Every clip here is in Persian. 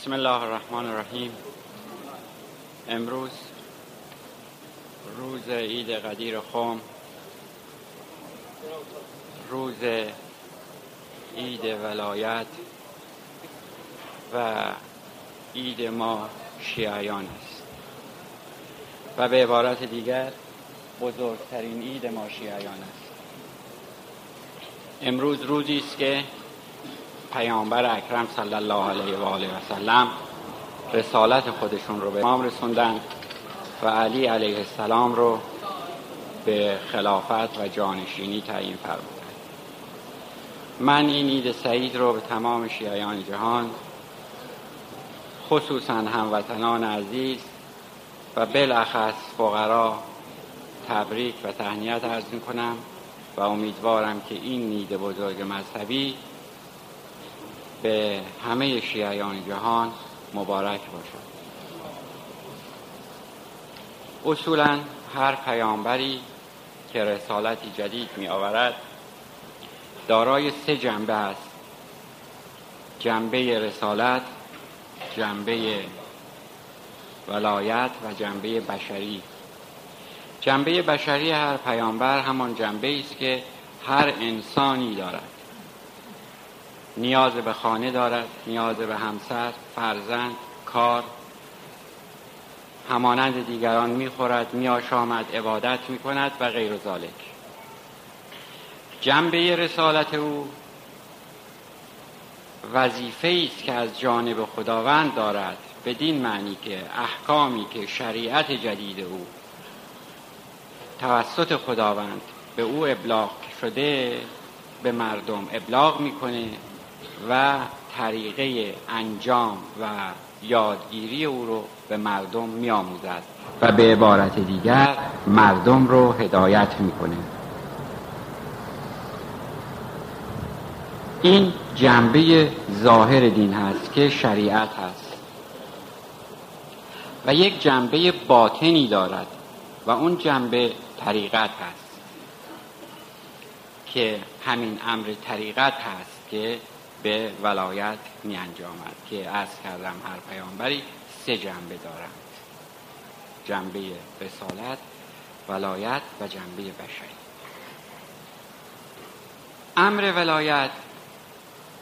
بسم الله الرحمن الرحیم. امروز روز عید قدیر خم. روز عید ولایت و عید ما شیعیان است. و به عبارت دیگر بزرگترین عید ما شیعیان است. امروز روزی است که پیامبر اکرم صلی الله علیه و آله و سلم رسالت خودشون رو به امام رسوندن و علی علیه السلام رو به خلافت و جانشینی تعیین فرمودن. من این عید سعید رو به تمام شیعیان جهان خصوصا هموطنان عزیز و بالاخص فقرا تبریک و تهنیت عرض کنم و امیدوارم که این نید بزرگ مذهبی به همه شیعیان جهان مبارک باشد. اصولا هر پیامبری که رسالتی جدید می آورد دارای سه جنبه است. جنبه رسالت جنبه ولایت و جنبه بشری. جنبه بشری هر پیامبر همان جنبه است که هر انسانی دارد. نیاز به خانه دارد نیاز به همسر فرزند کار. همانند دیگران می‌خورد میآشامد عبادت می‌کند و غیر ذالک جنبه رسالت او وظیفه است که از جانب خداوند دارد بدین معنی که احکامی که شریعت جدید او توسط خداوند به او ابلاغ شده به مردم ابلاغ می‌کنه. و طریقه انجام و یادگیری او رو به مردم میآموزد. و به عبارت دیگر مردم رو هدایت می‌کنه. این جنبه ظاهر دین هست که شریعت هست. و یک جنبه باطنی دارد و اون جنبه طریقت هست. که همین امر طریقت هست که به ولایت می انجامد که از کردم هر پیامبری سه جنبه دارند. جنبه رسالت ولایت و جنبه بشری. امر ولایت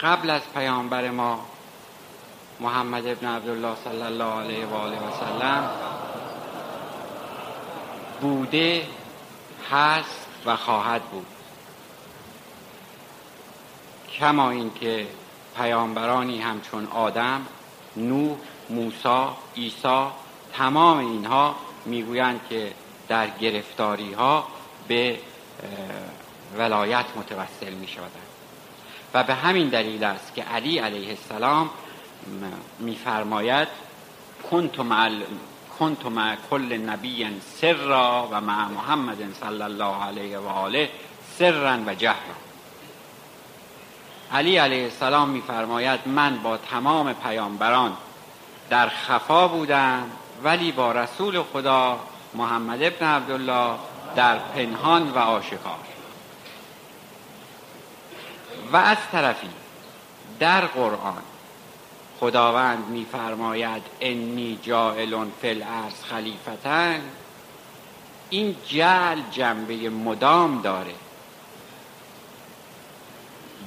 قبل از پیامبر ما محمد ابن عبدالله صلی الله علیه و آله و سلم بوده هست و خواهد بود. کما اینکه پیامبرانی همچون آدم نوح موسی عیسی تمام اینها می‌گویند که در گرفتاری ها به ولایت متوسل می شودند و به همین دلیل است که علی علیه السلام میفرماید کنت مع مع کل نبی سرا و مع محمد صلی الله علیه و آله سرا و جهرا. علی علیه السلام میفرماید من با تمام پیامبران در خفا بودم ولی با رسول خدا محمد ابن عبدالله در پنهان و آشکار. و از طرفی در قرآن خداوند میفرماید انی جائل فی الارض خلیفتن. این جعل جنبه مدام داره.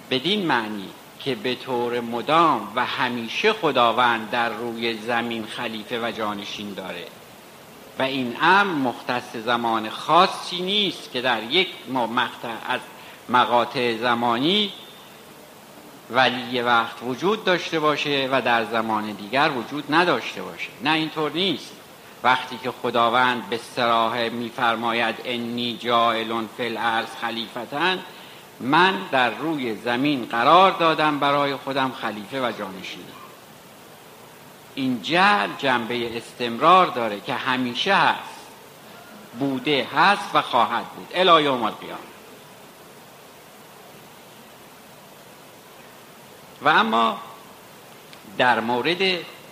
بدین معنی که به طور مدام و همیشه خداوند در روی زمین خلیفه و جانشین داره. و این امر مختص زمان خاصی نیست که در یک مقطع از مقاطع زمانی ولی وقت وجود داشته باشه و در زمان دیگر وجود نداشته باشه. نه اینطور نیست. وقتی که خداوند به سراحه میفرماید انی جائل فی الارض خلیفتن من در روی زمین قرار دادم برای خودم خلیفه و جانشین این جعل جنبه استمرار داره که همیشه هست بوده هست و خواهد بود. الی یوم القیامه و اما در مورد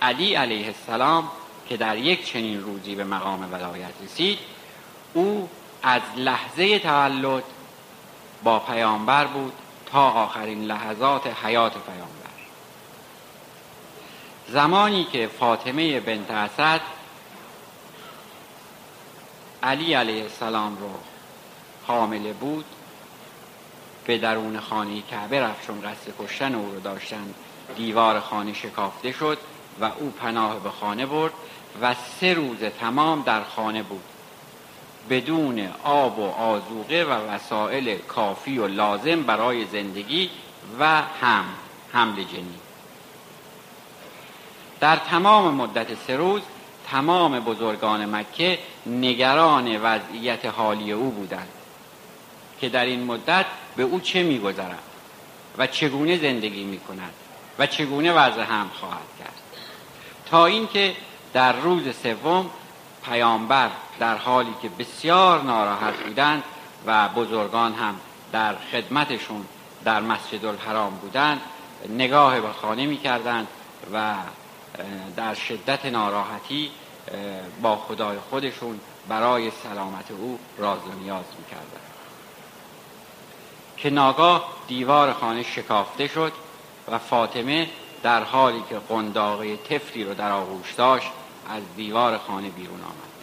علی علیه السلام که در یک چنین روزی به مقام ولایت رسید او از لحظه تولد با پیامبر بود تا آخرین لحظات حیات پیامبر. زمانی که فاطمه بنت اسد علی علیه السلام رو حامله بود به درون خانه کعبه رفت چون قصد کشتن او رو داشتن دیوار خانه شکافته شد و او پناه به خانه برد و سه روز تمام در خانه بود. بدون آب و آزوقه و وسایل کافی و لازم برای زندگی و هم حمل جنی. در تمام مدت سه روز تمام بزرگان مکه نگران وضعیت حالی او بودند که در این مدت به او چه میگذرد و چگونه زندگی می کند و چگونه وضع هم خواهد کرد. تا اینکه در روز سوم پیامبر در حالی که بسیار ناراحت بودند و بزرگان هم در خدمتشون در مسجد الحرام بودند نگاه به خانه می کردند و در شدت ناراحتی با خدای خودشون برای سلامت او راز و نیاز می کردند که ناگاه دیوار خانه شکافته شد و فاطمه در حالی که قنداقه تفلی رو در آغوش داشت از دیوار خانه بیرون آمد.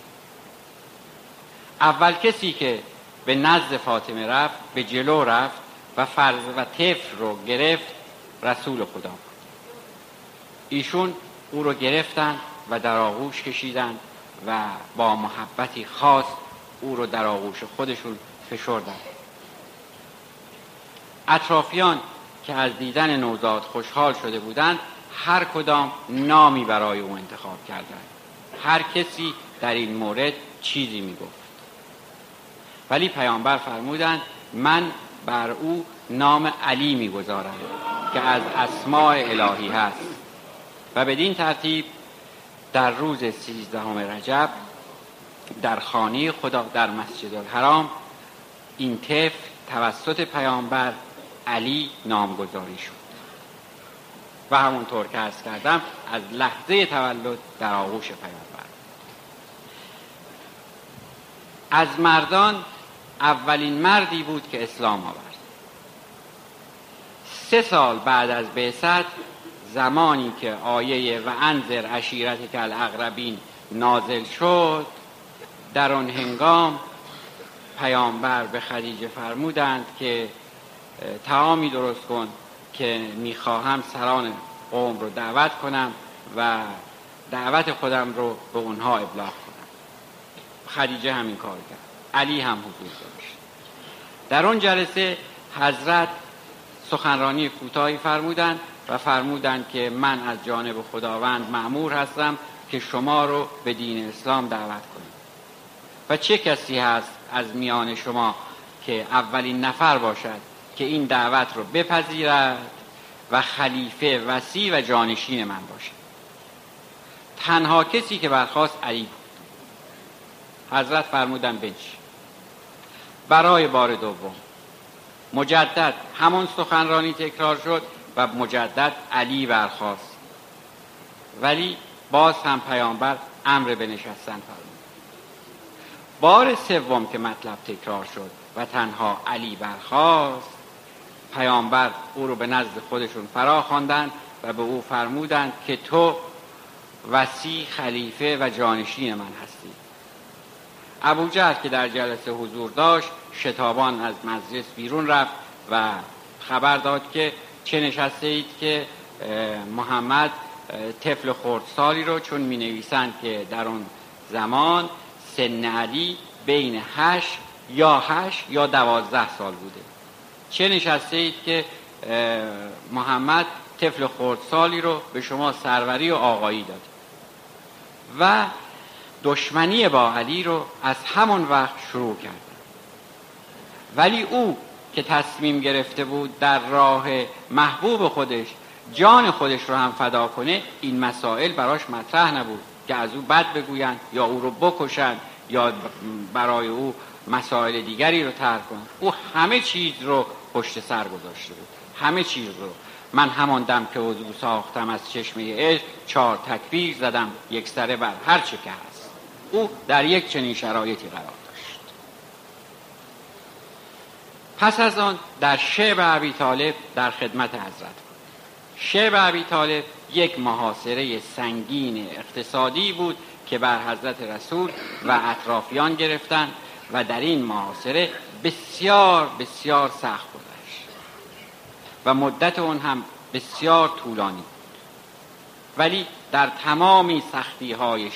اول کسی که به نزد فاطمه رفت به جلو رفت و فرض و طفل رو گرفت رسول خدا بود. ایشون او رو گرفتن و در آغوش کشیدن و با محبتی خاص او رو در آغوش خودشون فشردن. اطرافیان که از دیدن نوزاد خوشحال شده بودند هر کدام نامی برای او انتخاب کردند. هر کسی در این مورد چیزی می گفت ولی پیامبر فرمودند من بر او نام علی می‌گذارم که از اسماع الهی هست. و بدین ترتیب در روز سیزدهم رجب در خانه خدا در مسجد الحرام این طفل توسط پیامبر علی نامگذاری شد. و همونطور که ارز کردم از لحظه تولد در آغوش پیامبر. از مردان اولین مردی بود که اسلام آورد. سه سال بعد از بعثت زمانی که آیه و انذر عشیرت که الاقربین نازل شد در آن هنگام پیامبر به خدیجه فرمودند که تعامی درست کن که می‌خواهم سران قوم رو دعوت کنم و دعوت خودم رو به اونها ابلاغ خدیجه همین کار کرد. علی هم حضور داشت. در اون جلسه حضرت سخنرانی کوتاهی فرمودند و فرمودند که من از جانب خداوند معمور هستم که شما رو به دین اسلام دعوت کنیم و چه کسی هست از میان شما که اولین نفر باشد که این دعوت رو بپذیرد و خلیفه وسیع و جانشین من باشد؟ تنها کسی که برخواست علی بود. حضرت فرمودن بنش برای بار دوم. مجدد همون سخنرانی تکرار شد و مجدد علی برخواست ولی باز هم پیامبر امر به نشستن فرمود. بار سوم که مطلب تکرار شد و تنها علی برخواست پیامبر او رو به نزد خودشون فرا خواندند و به او فرمودند که تو وسیع خلیفه و جانشین من هستی. ابو که در جلسه حضور داشت شتابان از مجلس بیرون رفت و خبر داد که چه نشسته اید که محمد طفل خردسالی رو چون می نویسند که در اون زمان سن علی بین هشت یا هشت یا دوازده سال بوده. چه نشسته اید که محمد طفل خردسالی رو به شما سروری و آقایی داد. و دشمنی با علی رو از همون وقت شروع کرد. ولی او که تصمیم گرفته بود در راه محبوب خودش جان خودش رو هم فدا کنه این مسائل براش مطرح نبود که از او بد بگویند یا او رو بکشند یا برای او مسائل دیگری رو ترک کنند. او همه چیز رو پشت سر گذاشته بود. همه چیز رو. من همان دم که وضو ساختم از چشمه عشق چهار تکبیر زدم یک سره بر. هر چه هست. او در یک چنین شرایطی قرار داشت. پس از آن در شعب عبی طالب در خدمت حضرت بود. شعب عبی طالب یک محاصره سنگین اقتصادی بود که بر حضرت رسول و اطرافیان گرفتن و در این محاصره بسیار بسیار سخت گذشت و مدت اون هم بسیار طولانی بود. ولی در تمامی سختی های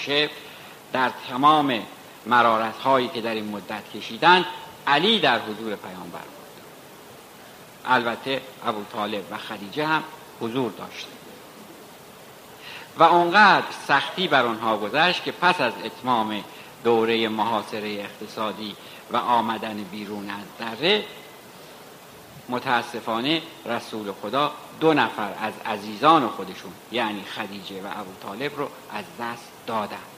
در تمام مرارت هایی که در این مدت کشیدن علی در حضور پیامبر بود. البته ابو طالب و خدیجه هم حضور داشتند. و اونقدر سختی بر آنها گذشت که پس از اتمام دوره محاصره اقتصادی و آمدن بیرون از دره متاسفانه رسول خدا دو نفر از عزیزان خودشون یعنی خدیجه و ابو طالب رو از دست دادند.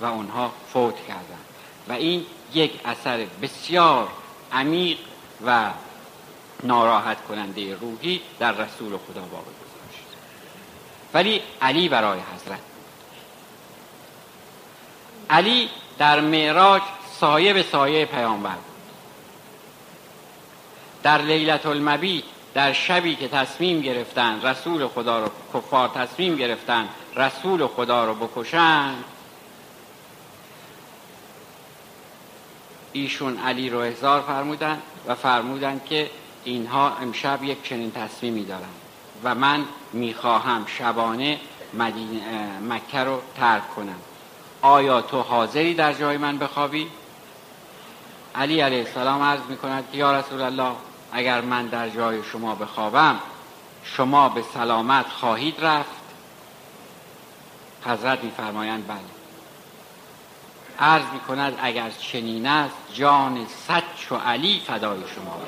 و اونها فوت کردند و این یک اثر بسیار عمیق و ناراحت کننده روحی در رسول خدا واقع گذاشت. ولی علی برای حضرت علی در معراج سایه به سایه پیامبر بود. در لیلت المبی در شبی که تصمیم گرفتن رسول خدا رو کفار تصمیم گرفتن رسول خدا رو بکشن ایشون علی رو احضار فرمودن و فرمودن که اینها امشب یک چنین تصمیمی دارن و من می‌خواهم شبانه مکه رو ترک کنم. آیا تو حاضری در جای من بخوابی؟ علی علیه السلام عرض می کند که یا رسول الله اگر من در جای شما بخوابم شما به سلامت خواهید رفت؟ حضرت میفرمایند بله. عرض می کند اگر چنین است جان سچ و علی فدای شما.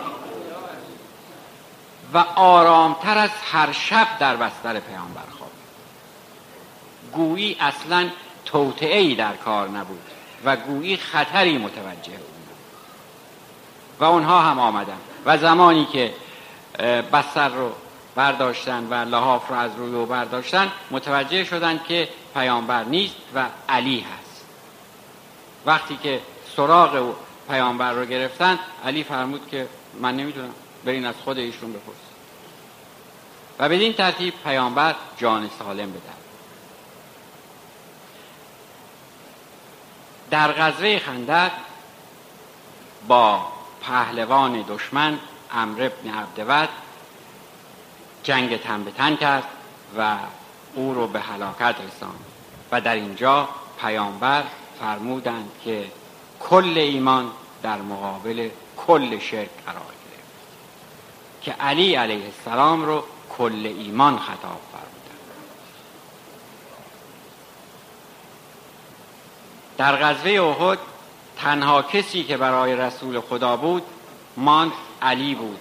و آرامتر از هر شب در بستر پیامبر خواب. گویی اصلا توطعه در کار نبود و گویی خطری متوجه بود و اونها هم آمدن و زمانی که بستر رو برداشتن و لحاف رو از روی او برداشتن متوجه شدن که پیامبر نیست و علی هست. وقتی که سراغ او پیامبر رو گرفتن علی فرمود که من نمی‌دونم برین از خود ایشون بپرس و بدین ترتیب پیامبر جان سالم بدن. در غزوه خندق با پهلوان دشمن امر ابن عبدود جنگ تن به تن کرد و او رو به هلاکت رساند. و در اینجا پیامبر فرمودند که کل ایمان در مقابل کل شرک قرار گرفت. که علی علیه السلام رو کل ایمان خطاب در غزوه احد تنها کسی که برای رسول خدا بود ماند علی بود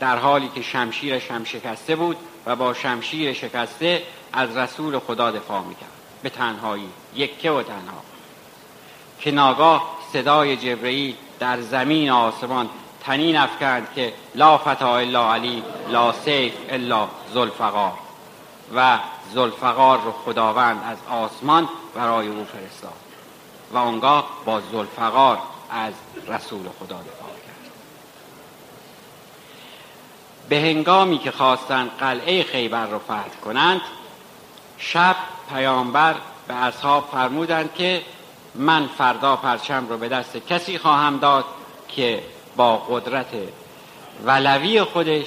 در حالی که شمشیرش هم شکسته بود و با شمشیر شکسته از رسول خدا دفاع می‌کرد. به تنهایی یکه و تنها. که ناگاه صدای جبرئیل در زمین آسمان تنین افکند که لا فتا الا علی لا سیف الا زلفقار و زلفقار رو خداوند از آسمان برای او فرستاد. و آنگاه با زلفقار از رسول خدا دفاع کرد. به هنگامی که خواستند قلعه خیبر رو فتح کنند شب پیامبر به اصحاب فرمودند که من فردا پرچم رو به دست کسی خواهم داد که با قدرت ولوی خودش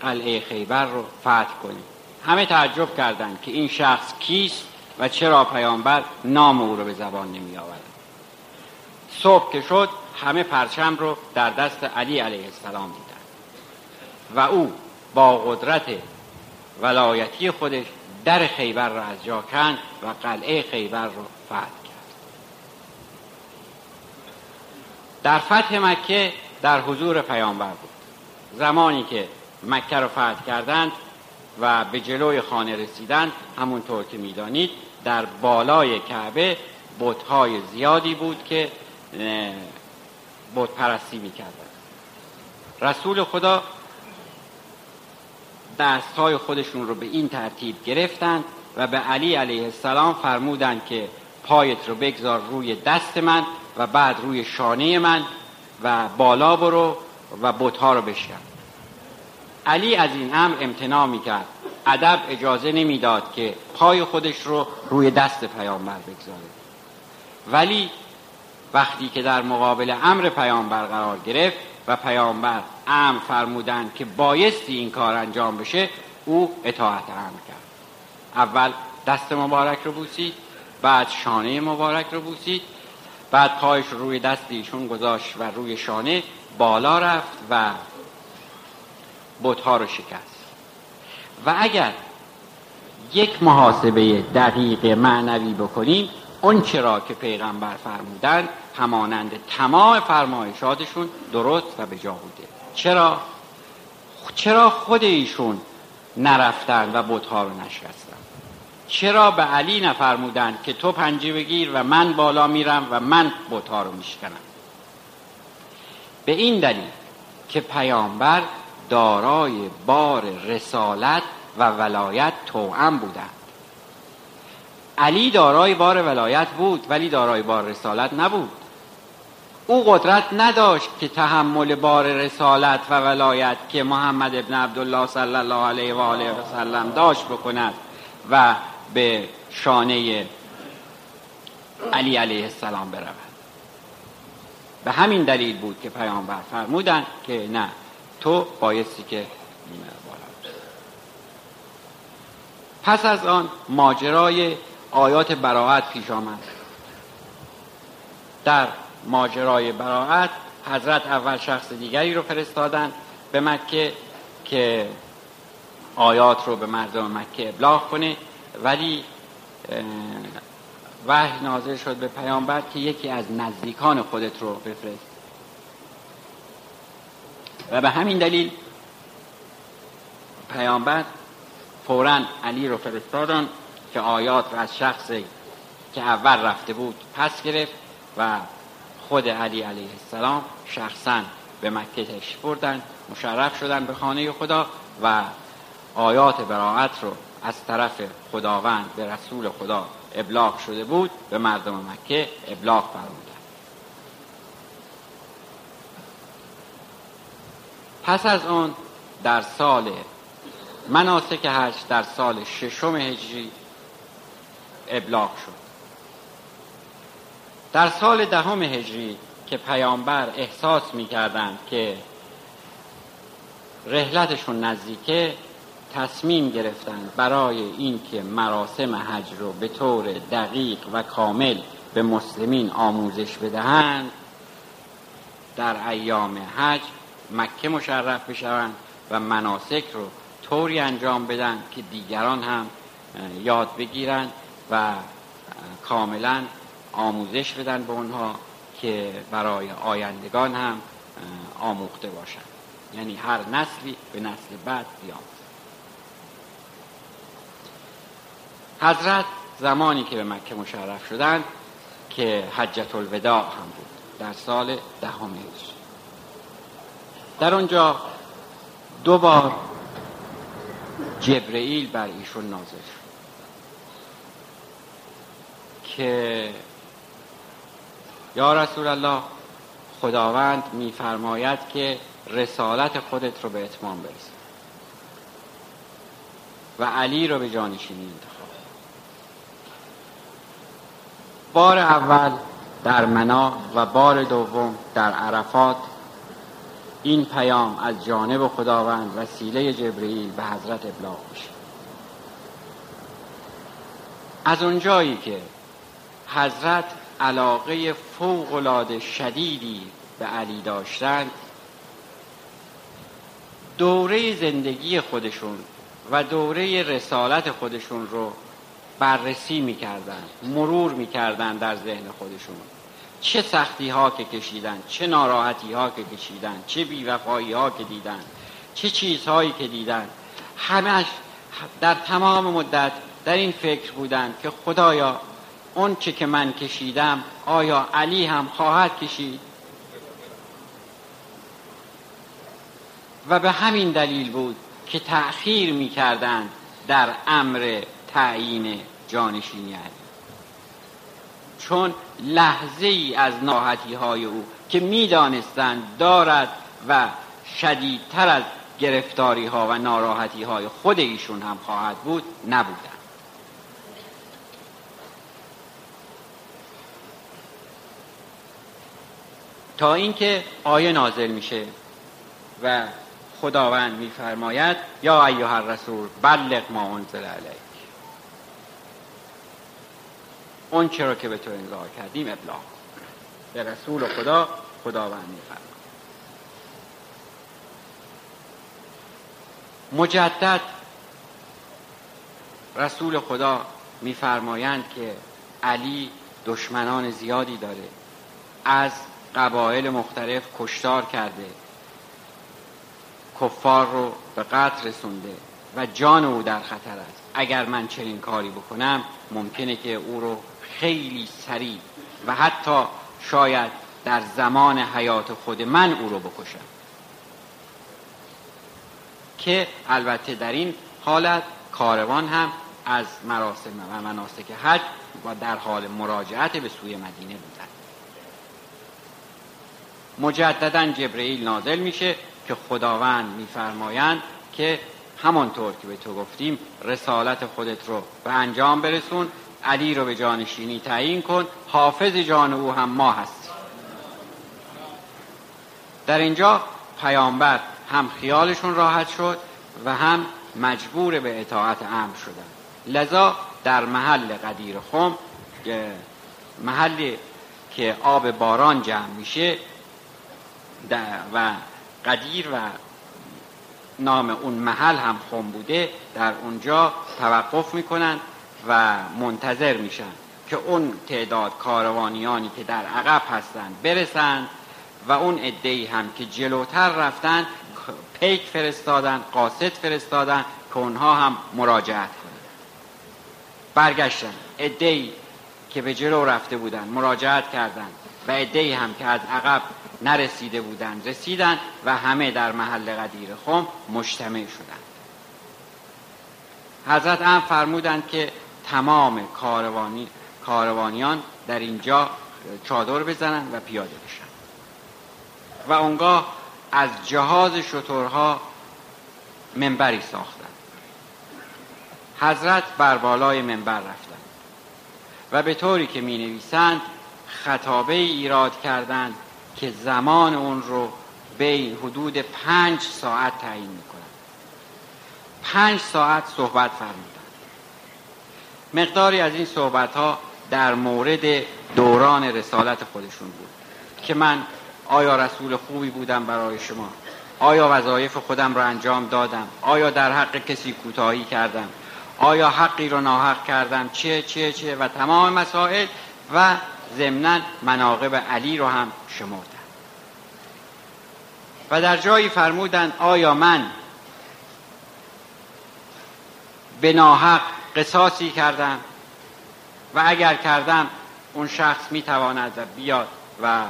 قلعه خیبر رو فتح کنیم همه تعجب کردند که این شخص کیست و چرا پیامبر نام او رو به زبان نمی آورد. صبح که شد همه پرچم رو در دست علی علیه السلام دیدن و او با قدرت ولایتی خودش در خیبر را از جا کند و قلعه خیبر رو فتح کرد در فتح مکه در حضور پیامبر بود. زمانی که مکه رو فتح کردند و به جلوی خانه رسیدند همونطور که می‌دانید در بالای کعبه بتهای زیادی بود که بت پرستی می‌کردن رسول خدا دستهای خودشون رو به این ترتیب گرفتند و به علی علیه السلام فرمودند که پایت رو بگذار روی دست من و بعد روی شانه من و بالا برو و بتها رو بشکن. علی از این امر امتناع می‌کرد. ادب اجازه نمی‌داد که پای خودش رو روی دست پیامبر بگذاره. ولی وقتی که در مقابل امر پیامبر قرار گرفت و پیامبر امر فرمودند که بایستی این کار انجام بشه او اطاعت امر کرد. اول دست مبارک رو بوسید بعد شانه مبارک رو بوسید بعد پایش رو روی دست ایشون گذاشت و روی شانه بالا رفت و بتها رو شکست. و اگر یک محاسبه دقیق معنوی بکنیم اون چرا که پیغمبر فرمودن همانند تمام فرمایشاتشون درست و به جا بوده. چرا؟ چرا خود ایشون نرفتن و بتها رو نشکستن؟ چرا به علی نفرمودن که تو پنجه بگیر و من بالا میرم و من بتها رو میشکنم؟ به این دلیل که پیامبر دارای بار رسالت و ولایت توأم بودند. علی دارای بار ولایت بود ولی دارای بار رسالت نبود. او قدرت نداشت که تحمل بار رسالت و ولایت که محمد ابن عبدالله صلی الله علیه و آله و سلم داشت بکند و به شانه علی علیه السلام برود. به همین دلیل بود که پیامبر فرمودند که نه تو بایستی که پس از آن ماجرای آیات براعت پیش آمد. در ماجرای براعت حضرت اول شخص دیگری رو فرستادن به مکه که آیات رو به مردم مکه ابلاغ کنه. ولی وحی نازل شد به پیامبر که یکی از نزدیکان خودت رو بفرست. و به همین دلیل پیامبر فورا علی رو فرستادن که آیات رو از شخصی که اول رفته بود پس گرفت و خود علی علیه السلام شخصا به مکه تشریف بردن مشرف شدن به خانه خدا و آیات براعت رو از طرف خداوند به رسول خدا ابلاغ شده بود به مردم مکه ابلاغ فرمودن پس از اون در سال مناسک حج در سال ششم هجری ابلاغ شد. در سال دهم هجری که پیامبر احساس می‌کردند که رحلتشون نزدیکه تصمیم گرفتند برای اینکه مراسم حج رو به طور دقیق و کامل به مسلمین آموزش بدهند در ایام حج مکه مشرف بشوند و مناسک رو طوری انجام بدن که دیگران هم یاد بگیرن و کاملا آموزش بدن به اونها که برای آیندگان هم آموخته باشند یعنی هر نسلی به نسل بعد بیاموزد. حضرت زمانی که به مکه مشرف شدند که حجت الوداع هم بود در سال دهم در اونجا دو بار جبرئیل بر ایشون نازل شد که یا رسول الله خداوند میفرماید که رسالت خودت رو به اتمام برسید و علی رو به جانشینی انتخاب بار اول در منا و بار دوم در عرفات. این پیام از جانب خداوند وسیله جبرئیل به حضرت ابلاغ میشه. از اونجایی که حضرت علاقه فوق شدیدی به علی داشتند دوره زندگی خودشون و دوره رسالت خودشون رو بررسی می‌کردن مرور می‌کردن در ذهن خودشون. چه سختی ها که کشیدن چه ناراحتی ها که کشیدن چه بیوفایی ها که دیدن چه چیزهایی که دیدن. همش در تمام مدت در این فکر بودند که خدایا اون چه که من کشیدم آیا علی هم خواهد کشید؟ و به همین دلیل بود که تأخیر می در امر تعیین جانشینی علی چون لحظه ای از ناحتی های او که می‌دانستند دارد و شدیدتر از گرفتاری ها و ناراحتی های خود ایشون هم خواهد بود نبودن تا اینکه آیه نازل میشه و خداوند میفرماید یا ایها الرسول بلغ ما انزل علیک. اون چرا که به تو کردیم ابلاغ. به رسول خدا خداوند میفرماید. مجدد رسول خدا میفرمایند که علی دشمنان زیادی داره. از قبایل مختلف کشتار کرده. کفار رو به قتل رسونده و جان او در خطر است. اگر من چنین کاری بکنم ممکنه که او رو خیلی سریع و حتی شاید در زمان حیات خود من او رو بکشم. که البته در این حالت کاروان هم از مراسم و مناسک حج و در حال مراجعت به سوی مدینه بودند. مجددا جبرئیل نازل میشه که خداوند میفرمایند که همانطور که به تو گفتیم رسالت خودت رو به انجام برسون علی رو به جانشینی تعیین کن. حافظ جان او هم ما هست در اینجا پیامبر هم خیالشون راحت شد و هم مجبور به اطاعت امر شدن. لذا در محل قدیر خم محلی که آب باران جمع میشه و قدیر و نام اون محل هم خم بوده در اونجا توقف می‌کنن. و منتظر میشن که اون تعداد کاروانیانی که در عقب هستند برسند و اون ادهی هم که جلوتر رفتن پیک فرستادن قاصد فرستادن که اونها هم مراجعت کنند برگشتن. ادهی که به جلو رفته بودن مراجعت کردند و ادهی هم که از عقب نرسیده بودند رسیدن و همه در محل قدیر خم مجتمع شدند. حضرت هم فرمودند که تمام کاروانی کاروانیان در اینجا چادر بزنند و پیاده بشن. و اونگاه از جهاز شطورها منبری ساختند حضرت بر بالای منبر رفتند و به طوری که می نویسند خطابه ایراد کردند که زمان اون رو بین حدود پنج ساعت تعیین می‌کنند. پنج ساعت صحبت فرمودند. مقداری از این صحبت ها در مورد دوران رسالت خودشون بود که من آیا رسول خوبی بودم برای شما؟ آیا وظایف خودم را انجام دادم؟ آیا در حق کسی کوتاهی کردم؟ آیا حقی را ناحق کردم؟ چه چه چه؟ و تمام مسائل و ضمنا مناقب علی رو هم شمردم. و در جایی فرمودند آیا من به ناحق قصاصی کردم و اگر کردم اون شخص می‌تواند بیاد و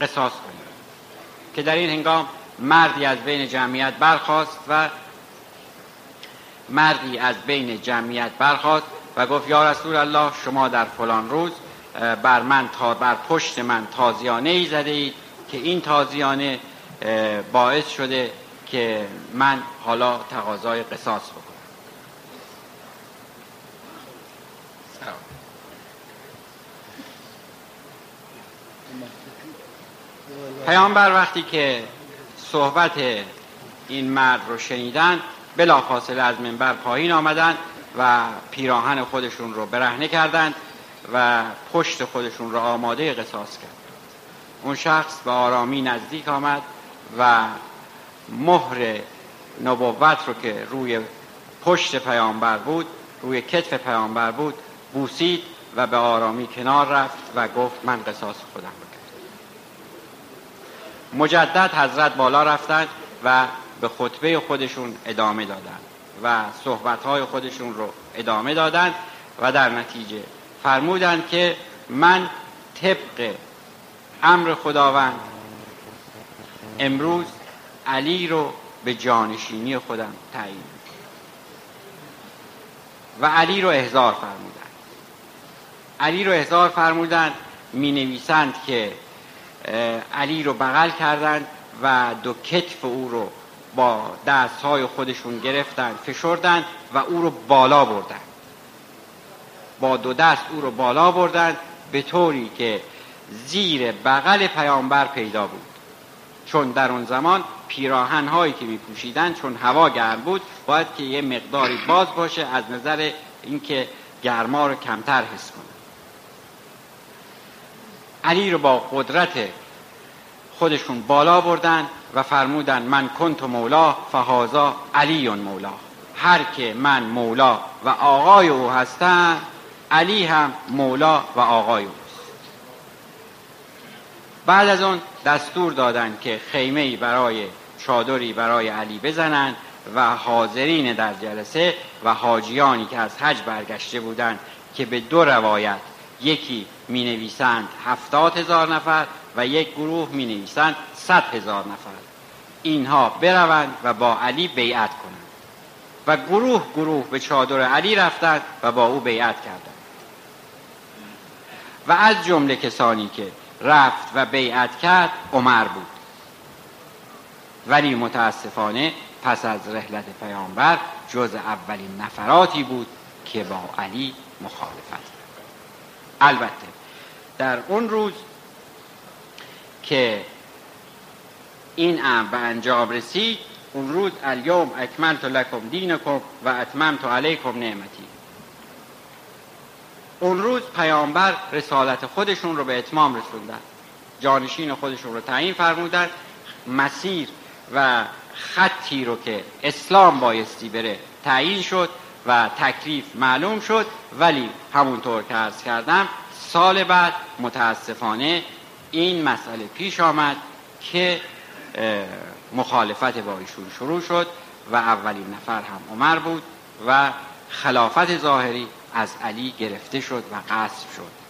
قصاص کنه. که در این هنگام مردی از بین جمعیت برخواست و مردی از بین جمعیت برخواست و گفت یا رسول الله شما در فلان روز بر من تا بر پشت من تازیانه ای زده اید که این تازیانه باعث شده که من حالا تقاضای قصاص بکنم پیامبر وقتی که صحبت این مرد رو شنیدن بلافاصله از منبر پایین آمدن و پیراهن خودشون رو برهنه کردند و پشت خودشون رو آماده قصاص کرد اون شخص به آرامی نزدیک آمد و مهر نبوت رو که روی پشت پیامبر بود روی کتف پیامبر بود بوسید و به آرامی کنار رفت و گفت من قصاص خودم. مجدد حضرت بالا رفتند و به خطبه خودشون ادامه دادند و صحبتهای خودشون رو ادامه دادند و در نتیجه فرمودند که من طبق امر خداوند امروز علی رو به جانشینی خودم تعیین و علی رو احضار فرمودند. علی رو احضار فرمودند می نویسند که علی رو بغل کردند و دو کتف او رو با دست های خودشون گرفتن فشردن و او رو بالا بردن. با دو دست او رو بالا بردن به طوری که زیر بغل پیامبر پیدا بود. چون در اون زمان پیراهن هایی که می پوشیدن چون هوا گرم بود باید که یه مقداری باز باشه از نظر اینکه گرما رو کمتر حس کنه. علی رو با قدرت خودشون بالا بردن و فرمودن من کنت مولا فهازا علی مولا. هر که من مولا و آقای او هستم علی هم مولا و آقای اوست بعد از اون دستور دادن که خیمه برای چادری برای علی بزنند و حاضرین در جلسه و حاجیانی که از حج برگشته بودند که به دو روایت یکی می نویسند هفتاد هزار نفر و یک گروه می نویسند صد هزار نفر. اینها بروند و با علی بیعت کنند. و گروه گروه به چادر علی رفتند و با او بیعت کردند. و از جمله کسانی که رفت و بیعت کرد عمر بود. ولی متاسفانه پس از رحلت پیامبر جز اولین نفراتی بود که با علی مخالفت البته. در اون روز که این امر به انجام رسید اون روز الیوم اکملت لکم دینکم و اتممت علیکم نعمتی. اون روز پیامبر رسالت خودشون رو به اتمام رسوندن. جانشین خودشون رو تعیین فرمودن. مسیر و خطی رو که اسلام بایستی بره تعیین شد. و تکلیف معلوم شد ولی همونطور که عرض کردم سال بعد متاسفانه این مسئله پیش آمد که مخالفت با ایشون شروع شد و اولین نفر هم عمر بود و خلافت ظاهری از علی گرفته شد و قصد شد.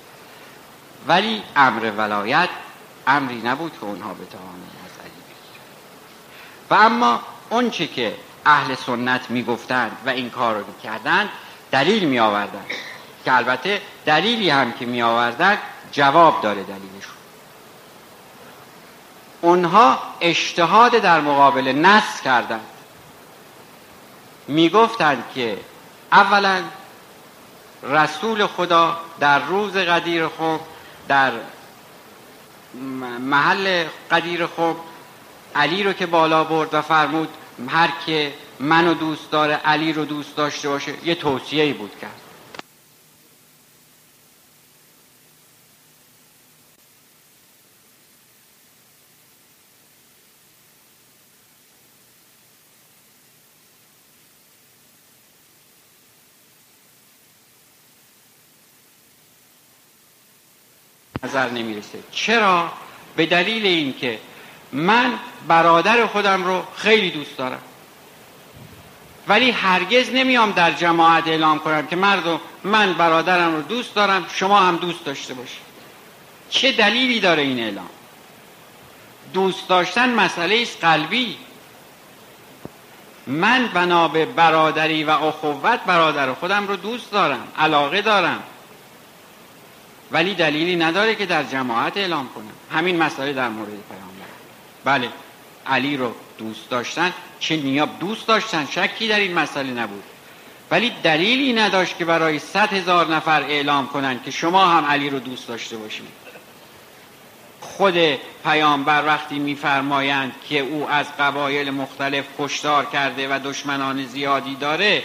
ولی امر ولایت امری نبود که اونها بتوانند از علی بگیرند. و اما اونچه که اهل سنت می‌گفتند و این کار رو می‌کردند دلیل می آوردن که البته دلیلی هم که می آوردن جواب داره دلیلشون اونها اجتهاد در مقابل نص کردند. می‌گفتند که اولا رسول خدا در روز قدیر خوب در محل قدیر خوب علی رو که بالا برد و فرمود هر که منو دوست داره علی رو دوست داشته باشه یه توصیه بود کرد نظر نمی‌رسه. چرا؟ به دلیل اینکه من برادر خودم رو خیلی دوست دارم. ولی هرگز نمیام در جماعت اعلام کنم که مردم من برادرم رو دوست دارم شما هم دوست داشته باشید چه دلیلی داره این اعلام؟ دوست داشتن مسئله است قلبی. من بنا به برادری و اخوت برادر خودم رو دوست دارم علاقه دارم. ولی دلیلی نداره که در جماعت اعلام کنم. همین مسئله در مورد پیامبر. بله علی رو دوست داشتن چه نیاب دوست داشتن شکی در این مسئله نبود. ولی دلیلی نداشت که برای صد هزار نفر اعلام کنند که شما هم علی رو دوست داشته باشید خود پیامبر وقتی میفرمایند که او از قبایل مختلف کشتار کرده و دشمنان زیادی داره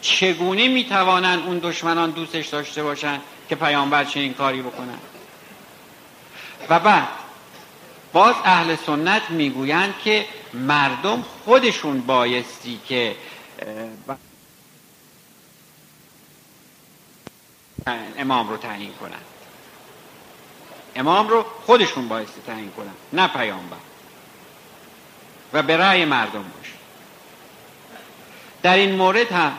چگونه می‌توانند اون دشمنان دوستش داشته باشند که پیامبر چنین کاری بکنن؟ و بعد باز اهل سنت می‌گویند که مردم خودشون بایستی که امام رو تعیین کنن امام رو خودشون بایستی تعیین کنن نه پیامبر. و به رأی مردم باشه در این مورد هم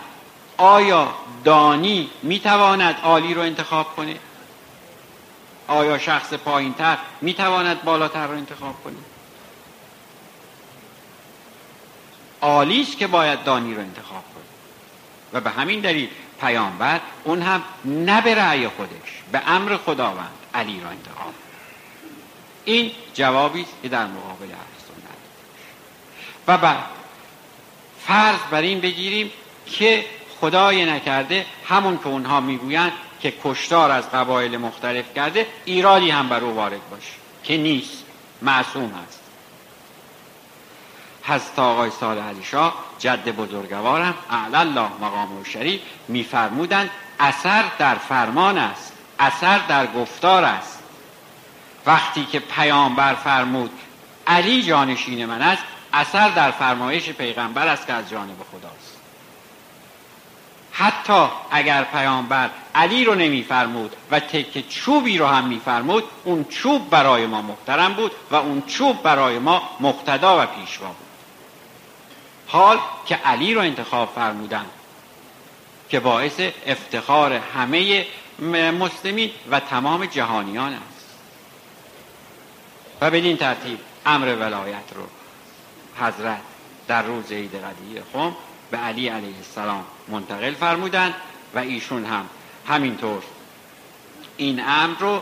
آیا دانی می‌تواند عالی رو انتخاب کنه؟ آیا شخص پایینتر می‌تواند بالاتر رو انتخاب کنه عالی که باید دانی رو انتخاب کنه و به همین دلیل پیامبر اون هم نه به رأی خودش به امر خداوند علی رو انتخاب این جوابی است که در مقابل سنت و بعد فرض بر این بگیریم که خدای نکرده همون که اونها می‌گویند که کشتار از قبایل مختلف کرده ایرادی هم بر او وارد باشه که نیست معصوم هست. هست آقای سال علی شاه جد بزرگوارم اعلی الله مقام و شریف میفرمودند اثر در فرمان است اثر در گفتار است. وقتی که پیامبر فرمود علی جانشین من است اثر در فرمایش پیغمبر است که از جانب خداست. حتی اگر پیامبر علی رو نمیفرمود و تک چوبی رو هم میفرمود اون چوب برای ما محترم بود و اون چوب برای ما مقتدا و پیشوا بود. حال که علی رو انتخاب فرمودن که باعث افتخار همه مسلمین و تمام جهانیان است. و بدین ترتیب امر ولایت رو حضرت در روز عید قدیر خم به علی علیه السلام منتقل فرمودند و ایشون هم همینطور. این امر رو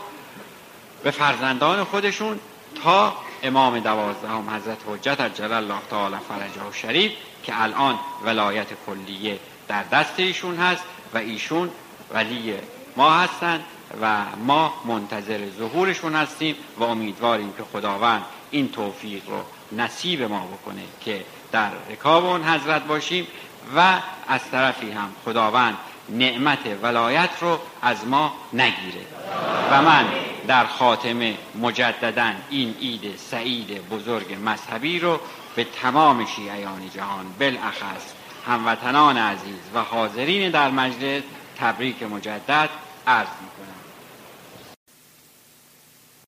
به فرزندان خودشون تا امام دوازدهم حضرت حجت جلال الله تعالی فرجه و شریف که الان ولایت کلیه در دست ایشون هست و ایشون ولی ما هستند و ما منتظر ظهورشون هستیم و امیدواریم که خداوند این توفیق رو نصیب ما بکنه که در رکاب اون حضرت باشیم و از طرفی هم خداوند نعمت ولایت رو از ما نگیره. و من در خاتمه مجددا این عید سعید بزرگ مذهبی رو به تمام شیعیان جهان بالاخص هموطنان عزیز و حاضرین در مجلس تبریک مجدد عرض